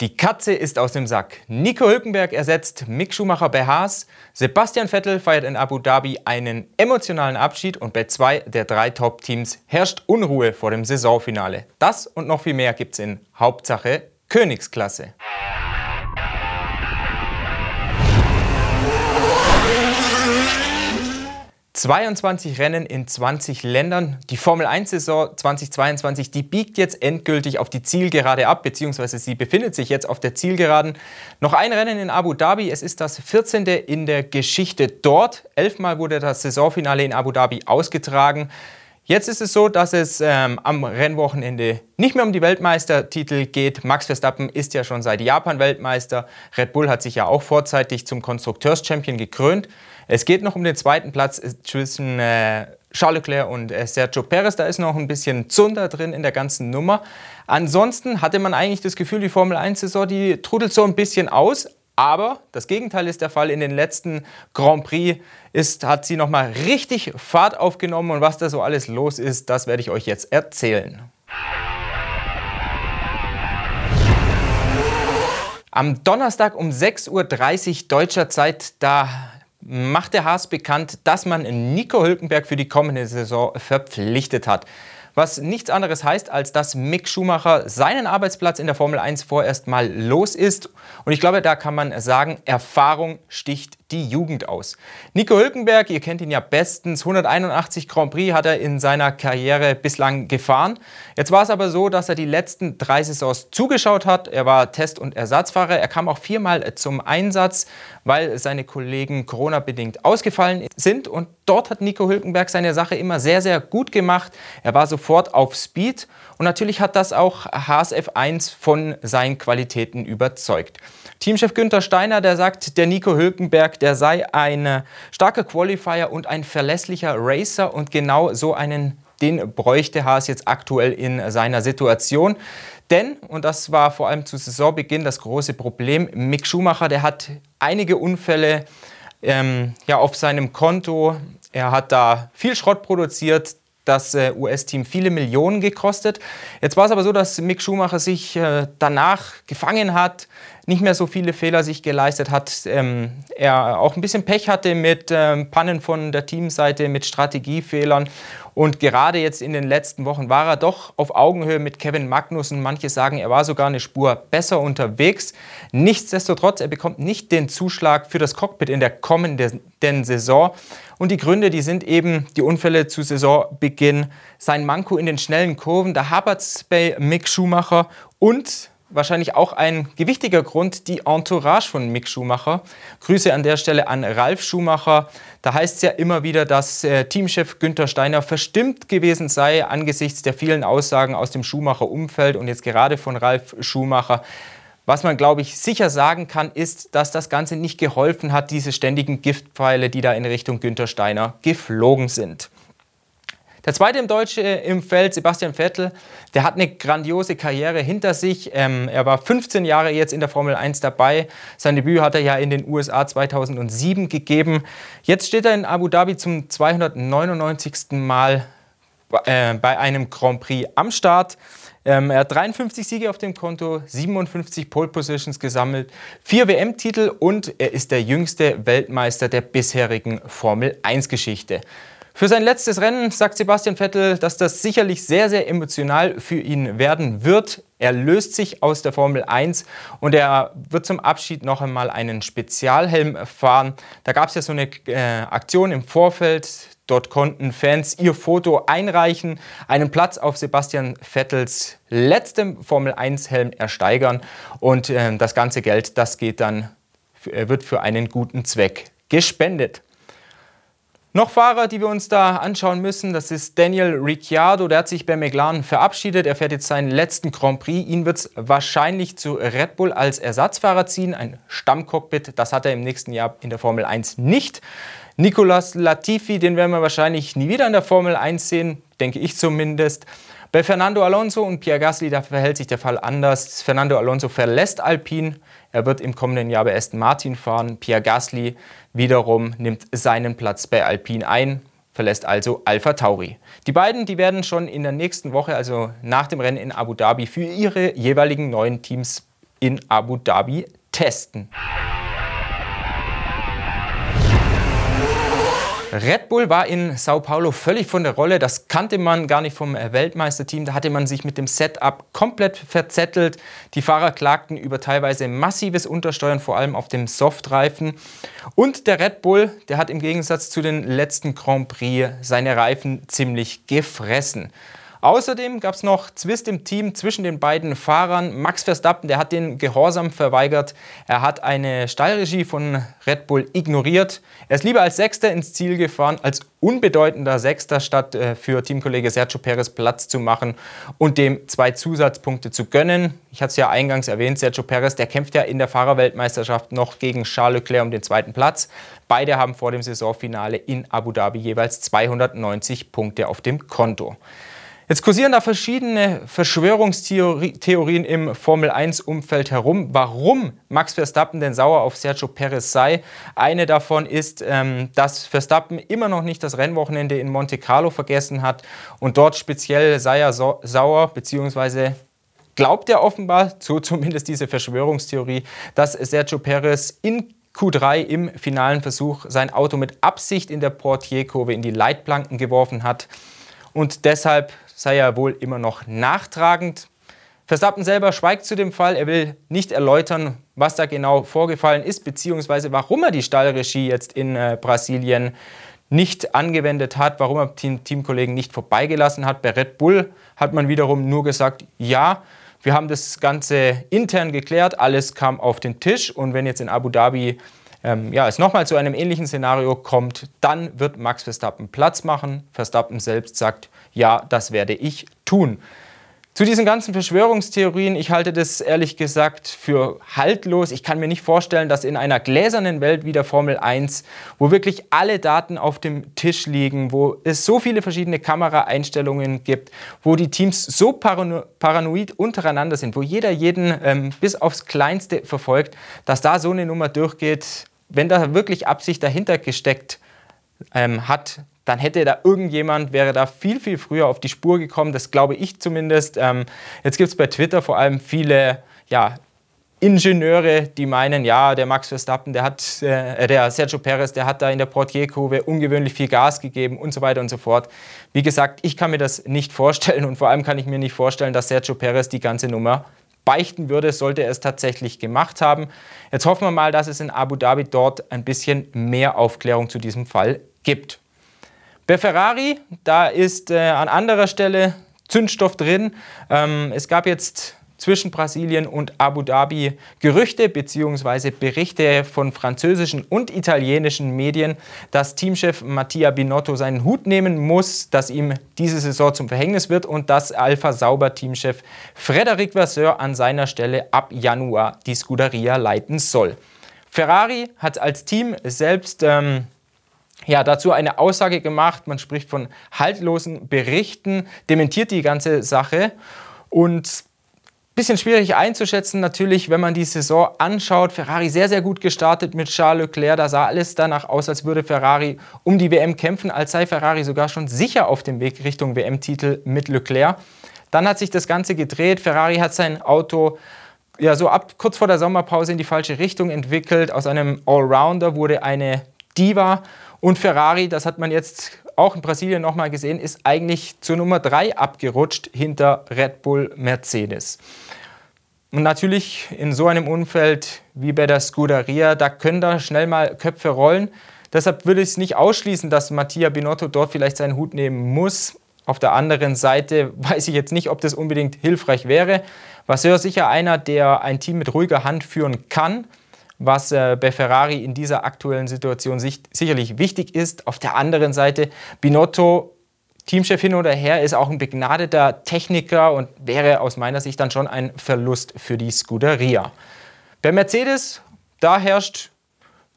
Die Katze ist aus dem Sack. Nico Hülkenberg ersetzt Mick Schumacher bei Haas. Sebastian Vettel feiert in Abu Dhabi einen emotionalen Abschied und bei zwei der drei Top-Teams herrscht Unruhe vor dem Saisonfinale. Das und noch viel mehr gibt's in Hauptsache Königsklasse. 22 Rennen in 20 Ländern. Die Formel 1-Saison 2022, die biegt jetzt endgültig auf die Zielgerade ab, beziehungsweise sie befindet sich jetzt auf der Zielgeraden. Noch ein Rennen in Abu Dhabi. Es ist das 14. in der Geschichte dort. Elfmal wurde das Saisonfinale in Abu Dhabi ausgetragen. Jetzt ist es so, dass es ähm, am Rennwochenende nicht mehr um die Weltmeistertitel geht. Max Verstappen ist ja schon seit Japan Weltmeister. Red Bull hat sich ja auch vorzeitig zum Konstrukteurs-Champion gekrönt. Es geht noch um den zweiten Platz zwischen äh, Charles Leclerc und äh, Sergio Perez. Da ist noch ein bisschen Zunder drin in der ganzen Nummer. Ansonsten hatte man eigentlich das Gefühl, die Formel 1-Saison, die trudelt so ein bisschen aus. Aber das Gegenteil ist der Fall. In den letzten Grand Prix ist, hat sie nochmal richtig Fahrt aufgenommen. Und was da so alles los ist, das werde ich euch jetzt erzählen. Am Donnerstag um 6.30 Uhr deutscher Zeit, da macht der Haas bekannt, dass man Nico Hülkenberg für die kommende Saison verpflichtet hat. Was nichts anderes heißt, als dass Mick Schumacher seinen Arbeitsplatz in der Formel 1 vorerst mal los ist. Und ich glaube, da kann man sagen, Erfahrung sticht die Jugend aus. Nico Hülkenberg, ihr kennt ihn ja bestens, 181 Grand Prix hat er in seiner Karriere bislang gefahren. Jetzt war es aber so, dass er die letzten drei Saisons zugeschaut hat. Er war Test- und Ersatzfahrer. Er kam auch viermal zum Einsatz, weil seine Kollegen Corona-bedingt ausgefallen sind. Und dort hat Nico Hülkenberg seine Sache immer sehr, sehr gut gemacht. Er war sofort auf Speed und natürlich hat das auch HSF 1 von seinen Qualitäten überzeugt. Teamchef Günther Steiner, der sagt, der Nico Hülkenberg, der sei ein starker Qualifier und ein verlässlicher Racer und genau so einen den bräuchte Haas jetzt aktuell in seiner Situation. Denn, und das war vor allem zu Saisonbeginn das große Problem, Mick Schumacher, der hat einige Unfälle ähm, ja, auf seinem Konto. Er hat da viel Schrott produziert, das äh, US-Team viele Millionen gekostet. Jetzt war es aber so, dass Mick Schumacher sich äh, danach gefangen hat, nicht mehr so viele Fehler sich geleistet hat. Ähm, er auch ein bisschen Pech hatte mit ähm, Pannen von der Teamseite, mit Strategiefehlern. Und gerade jetzt in den letzten Wochen war er doch auf Augenhöhe mit Kevin Magnussen. Manche sagen, er war sogar eine Spur besser unterwegs. Nichtsdestotrotz, er bekommt nicht den Zuschlag für das Cockpit in der kommenden Saison. Und die Gründe, die sind eben die Unfälle zu Saisonbeginn, sein Manko in den schnellen Kurven, da hapert es bei Mick Schumacher und wahrscheinlich auch ein gewichtiger Grund, die Entourage von Mick Schumacher. Grüße an der Stelle an Ralf Schumacher. Da heißt es ja immer wieder, dass äh, Teamchef Günther Steiner verstimmt gewesen sei angesichts der vielen Aussagen aus dem Schumacher-Umfeld und jetzt gerade von Ralf Schumacher. Was man, glaube ich, sicher sagen kann, ist, dass das Ganze nicht geholfen hat, diese ständigen Giftpfeile, die da in Richtung Günther Steiner geflogen sind. Der zweite im Deutsche im Feld, Sebastian Vettel, der hat eine grandiose Karriere hinter sich. Ähm, er war 15 Jahre jetzt in der Formel 1 dabei. Sein Debüt hat er ja in den USA 2007 gegeben. Jetzt steht er in Abu Dhabi zum 299. Mal äh, bei einem Grand Prix am Start. Ähm, er hat 53 Siege auf dem Konto, 57 Pole Positions gesammelt, vier WM-Titel und er ist der jüngste Weltmeister der bisherigen Formel 1-Geschichte. Für sein letztes Rennen sagt Sebastian Vettel, dass das sicherlich sehr, sehr emotional für ihn werden wird. Er löst sich aus der Formel 1 und er wird zum Abschied noch einmal einen Spezialhelm fahren. Da gab es ja so eine äh, Aktion im Vorfeld. Dort konnten Fans ihr Foto einreichen, einen Platz auf Sebastian Vettels letztem Formel 1 Helm ersteigern und äh, das ganze Geld, das geht dann, äh, wird für einen guten Zweck gespendet. Noch Fahrer, die wir uns da anschauen müssen, das ist Daniel Ricciardo. Der hat sich bei McLaren verabschiedet. Er fährt jetzt seinen letzten Grand Prix. Ihn wird es wahrscheinlich zu Red Bull als Ersatzfahrer ziehen. Ein Stammcockpit, das hat er im nächsten Jahr in der Formel 1 nicht. Nicolas Latifi, den werden wir wahrscheinlich nie wieder in der Formel 1 sehen, denke ich zumindest. Bei Fernando Alonso und Pierre Gasly, da verhält sich der Fall anders. Fernando Alonso verlässt Alpine. Er wird im kommenden Jahr bei Aston Martin fahren. Pierre Gasly wiederum nimmt seinen Platz bei Alpine ein, verlässt also Alpha Tauri. Die beiden, die werden schon in der nächsten Woche, also nach dem Rennen in Abu Dhabi, für ihre jeweiligen neuen Teams in Abu Dhabi testen. Red Bull war in Sao Paulo völlig von der Rolle. Das kannte man gar nicht vom Weltmeisterteam. Da hatte man sich mit dem Setup komplett verzettelt. Die Fahrer klagten über teilweise massives Untersteuern, vor allem auf dem Softreifen. Und der Red Bull, der hat im Gegensatz zu den letzten Grand Prix seine Reifen ziemlich gefressen. Außerdem gab es noch Zwist im Team zwischen den beiden Fahrern. Max Verstappen, der hat den Gehorsam verweigert. Er hat eine Stallregie von Red Bull ignoriert. Er ist lieber als Sechster ins Ziel gefahren, als unbedeutender Sechster, statt äh, für Teamkollege Sergio Perez Platz zu machen und dem zwei Zusatzpunkte zu gönnen. Ich hatte es ja eingangs erwähnt, Sergio Perez, der kämpft ja in der Fahrerweltmeisterschaft noch gegen Charles Leclerc um den zweiten Platz. Beide haben vor dem Saisonfinale in Abu Dhabi jeweils 290 Punkte auf dem Konto. Jetzt kursieren da verschiedene Verschwörungstheorien im Formel-1-Umfeld herum, warum Max Verstappen denn sauer auf Sergio Perez sei. Eine davon ist, ähm, dass Verstappen immer noch nicht das Rennwochenende in Monte Carlo vergessen hat. Und dort speziell sei er sauer, beziehungsweise glaubt er offenbar, so zumindest diese Verschwörungstheorie, dass Sergio Perez in Q3 im finalen Versuch sein Auto mit Absicht in der Portierkurve in die Leitplanken geworfen hat. Und deshalb sei er wohl immer noch nachtragend. Verstappen selber schweigt zu dem Fall. Er will nicht erläutern, was da genau vorgefallen ist, beziehungsweise warum er die Stallregie jetzt in äh, Brasilien nicht angewendet hat, warum er Team Teamkollegen nicht vorbeigelassen hat. Bei Red Bull hat man wiederum nur gesagt, ja, wir haben das Ganze intern geklärt, alles kam auf den Tisch und wenn jetzt in Abu Dhabi ähm, ja, es nochmal zu einem ähnlichen Szenario kommt, dann wird Max Verstappen Platz machen. Verstappen selbst sagt, ja, das werde ich tun. Zu diesen ganzen Verschwörungstheorien, ich halte das ehrlich gesagt für haltlos. Ich kann mir nicht vorstellen, dass in einer gläsernen Welt wie der Formel 1, wo wirklich alle Daten auf dem Tisch liegen, wo es so viele verschiedene Kameraeinstellungen gibt, wo die Teams so parano paranoid untereinander sind, wo jeder jeden ähm, bis aufs Kleinste verfolgt, dass da so eine Nummer durchgeht, wenn da wirklich Absicht dahinter gesteckt ähm, hat, dann hätte da irgendjemand, wäre da viel, viel früher auf die Spur gekommen. Das glaube ich zumindest. Ähm, jetzt gibt es bei Twitter vor allem viele ja, Ingenieure, die meinen, ja, der Max Verstappen, der hat, äh, der Sergio Perez, der hat da in der Portierkurve ungewöhnlich viel Gas gegeben und so weiter und so fort. Wie gesagt, ich kann mir das nicht vorstellen und vor allem kann ich mir nicht vorstellen, dass Sergio Perez die ganze Nummer beichten würde, sollte er es tatsächlich gemacht haben. Jetzt hoffen wir mal, dass es in Abu Dhabi dort ein bisschen mehr Aufklärung zu diesem Fall gibt. Bei Ferrari, da ist äh, an anderer Stelle Zündstoff drin. Ähm, es gab jetzt zwischen Brasilien und Abu Dhabi Gerüchte bzw. Berichte von französischen und italienischen Medien, dass Teamchef Mattia Binotto seinen Hut nehmen muss, dass ihm diese Saison zum Verhängnis wird und dass Alpha Sauber Teamchef Frederic Vasseur an seiner Stelle ab Januar die Scuderia leiten soll. Ferrari hat als Team selbst ähm, ja, dazu eine Aussage gemacht. Man spricht von haltlosen Berichten, dementiert die ganze Sache und Bisschen schwierig einzuschätzen natürlich, wenn man die Saison anschaut. Ferrari sehr, sehr gut gestartet mit Charles Leclerc. Da sah alles danach aus, als würde Ferrari um die WM kämpfen, als sei Ferrari sogar schon sicher auf dem Weg Richtung WM-Titel mit Leclerc. Dann hat sich das Ganze gedreht. Ferrari hat sein Auto ja, so ab kurz vor der Sommerpause in die falsche Richtung entwickelt. Aus einem Allrounder wurde eine Diva. Und Ferrari, das hat man jetzt auch in Brasilien nochmal gesehen, ist eigentlich zur Nummer 3 abgerutscht hinter Red Bull Mercedes. Und natürlich in so einem Umfeld wie bei der Scuderia, da können da schnell mal Köpfe rollen. Deshalb würde ich es nicht ausschließen, dass Mattia Binotto dort vielleicht seinen Hut nehmen muss. Auf der anderen Seite weiß ich jetzt nicht, ob das unbedingt hilfreich wäre. Vasseur sicher einer, der ein Team mit ruhiger Hand führen kann was äh, bei Ferrari in dieser aktuellen Situation sich, sicherlich wichtig ist. Auf der anderen Seite, Binotto, Teamchef hin oder her, ist auch ein begnadeter Techniker und wäre aus meiner Sicht dann schon ein Verlust für die Scuderia. Bei Mercedes, da herrscht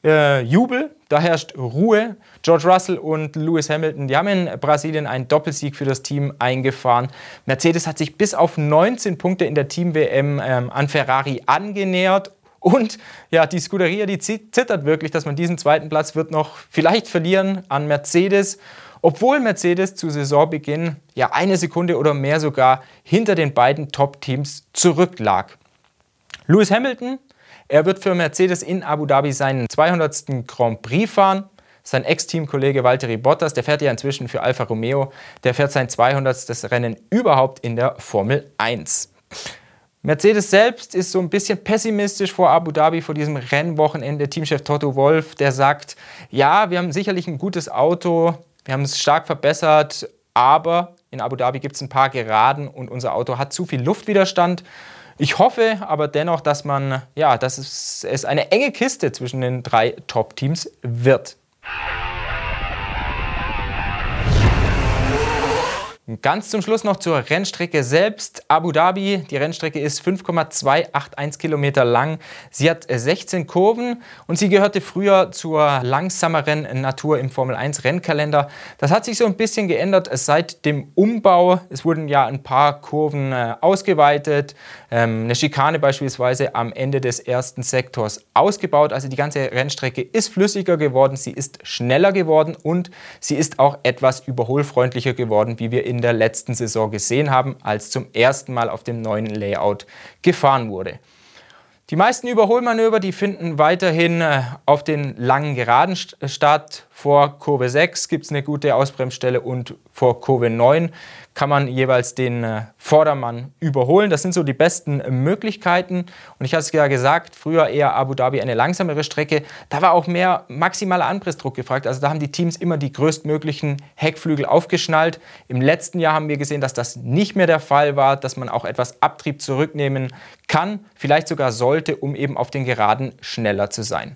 äh, Jubel, da herrscht Ruhe. George Russell und Lewis Hamilton, die haben in Brasilien einen Doppelsieg für das Team eingefahren. Mercedes hat sich bis auf 19 Punkte in der Team-WM ähm, an Ferrari angenähert und ja, die Scuderia, die zittert wirklich, dass man diesen zweiten Platz wird noch vielleicht verlieren an Mercedes, obwohl Mercedes zu Saisonbeginn ja eine Sekunde oder mehr sogar hinter den beiden Top-Teams zurücklag. Lewis Hamilton, er wird für Mercedes in Abu Dhabi seinen 200. Grand Prix fahren. Sein Ex-Teamkollege Valtteri Bottas, der fährt ja inzwischen für Alfa Romeo, der fährt sein 200. Rennen überhaupt in der Formel 1. Mercedes selbst ist so ein bisschen pessimistisch vor Abu Dhabi, vor diesem Rennwochenende. Teamchef Toto Wolf, der sagt, ja, wir haben sicherlich ein gutes Auto, wir haben es stark verbessert, aber in Abu Dhabi gibt es ein paar Geraden und unser Auto hat zu viel Luftwiderstand. Ich hoffe aber dennoch, dass man, ja, dass es, es eine enge Kiste zwischen den drei Top-Teams wird. Ganz zum Schluss noch zur Rennstrecke selbst. Abu Dhabi, die Rennstrecke ist 5,281 Kilometer lang. Sie hat 16 Kurven und sie gehörte früher zur langsameren Natur im Formel 1 Rennkalender. Das hat sich so ein bisschen geändert seit dem Umbau. Es wurden ja ein paar Kurven äh, ausgeweitet, ähm, eine Schikane beispielsweise am Ende des ersten Sektors ausgebaut. Also die ganze Rennstrecke ist flüssiger geworden, sie ist schneller geworden und sie ist auch etwas überholfreundlicher geworden, wie wir in in der letzten Saison gesehen haben, als zum ersten Mal auf dem neuen Layout gefahren wurde. Die meisten Überholmanöver, die finden weiterhin äh, auf den langen Geraden statt. Vor Kurve 6 gibt es eine gute Ausbremsstelle und vor Kurve 9 kann man jeweils den äh, Vordermann überholen. Das sind so die besten Möglichkeiten. Und ich habe es ja gesagt, früher eher Abu Dhabi eine langsamere Strecke. Da war auch mehr maximaler Anpressdruck gefragt. Also da haben die Teams immer die größtmöglichen Heckflügel aufgeschnallt. Im letzten Jahr haben wir gesehen, dass das nicht mehr der Fall war, dass man auch etwas Abtrieb zurücknehmen kann, vielleicht sogar sollte, um eben auf den Geraden schneller zu sein.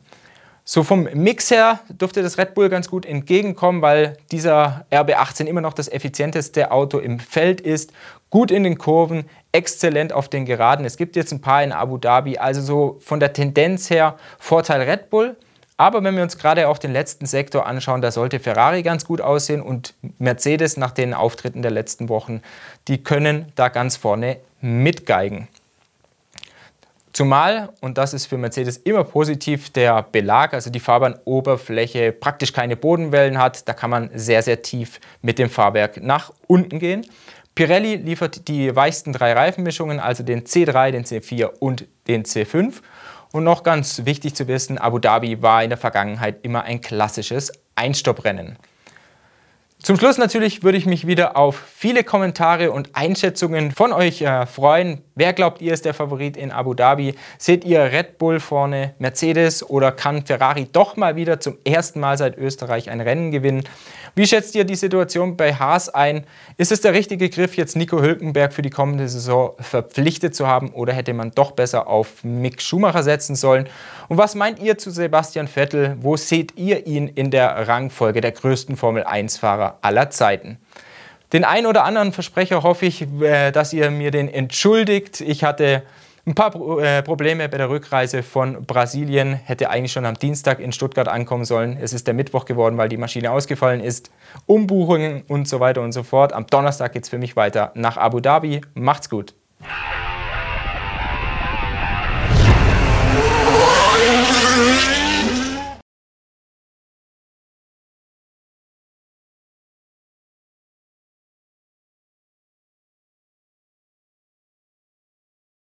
So vom Mix her dürfte das Red Bull ganz gut entgegenkommen, weil dieser RB18 immer noch das effizienteste Auto im Feld ist. Gut in den Kurven, exzellent auf den Geraden. Es gibt jetzt ein paar in Abu Dhabi, also so von der Tendenz her Vorteil Red Bull. Aber wenn wir uns gerade auch den letzten Sektor anschauen, da sollte Ferrari ganz gut aussehen und Mercedes nach den Auftritten der letzten Wochen, die können da ganz vorne mitgeigen. Zumal, und das ist für Mercedes immer positiv, der Belag, also die Fahrbahnoberfläche, praktisch keine Bodenwellen hat. Da kann man sehr, sehr tief mit dem Fahrwerk nach unten gehen. Pirelli liefert die weichsten drei Reifenmischungen, also den C3, den C4 und den C5. Und noch ganz wichtig zu wissen, Abu Dhabi war in der Vergangenheit immer ein klassisches Einstopprennen. Zum Schluss natürlich würde ich mich wieder auf viele Kommentare und Einschätzungen von euch äh, freuen. Wer glaubt ihr ist der Favorit in Abu Dhabi? Seht ihr Red Bull vorne, Mercedes oder kann Ferrari doch mal wieder zum ersten Mal seit Österreich ein Rennen gewinnen? Wie schätzt ihr die Situation bei Haas ein? Ist es der richtige Griff, jetzt Nico Hülkenberg für die kommende Saison verpflichtet zu haben oder hätte man doch besser auf Mick Schumacher setzen sollen? Und was meint ihr zu Sebastian Vettel? Wo seht ihr ihn in der Rangfolge der größten Formel-1-Fahrer aller Zeiten? Den einen oder anderen Versprecher hoffe ich, äh, dass ihr mir den entschuldigt. Ich hatte ein paar äh, Probleme bei der Rückreise von Brasilien. Hätte eigentlich schon am Dienstag in Stuttgart ankommen sollen. Es ist der Mittwoch geworden, weil die Maschine ausgefallen ist. Umbuchungen und so weiter und so fort. Am Donnerstag geht es für mich weiter nach Abu Dhabi. Macht's gut.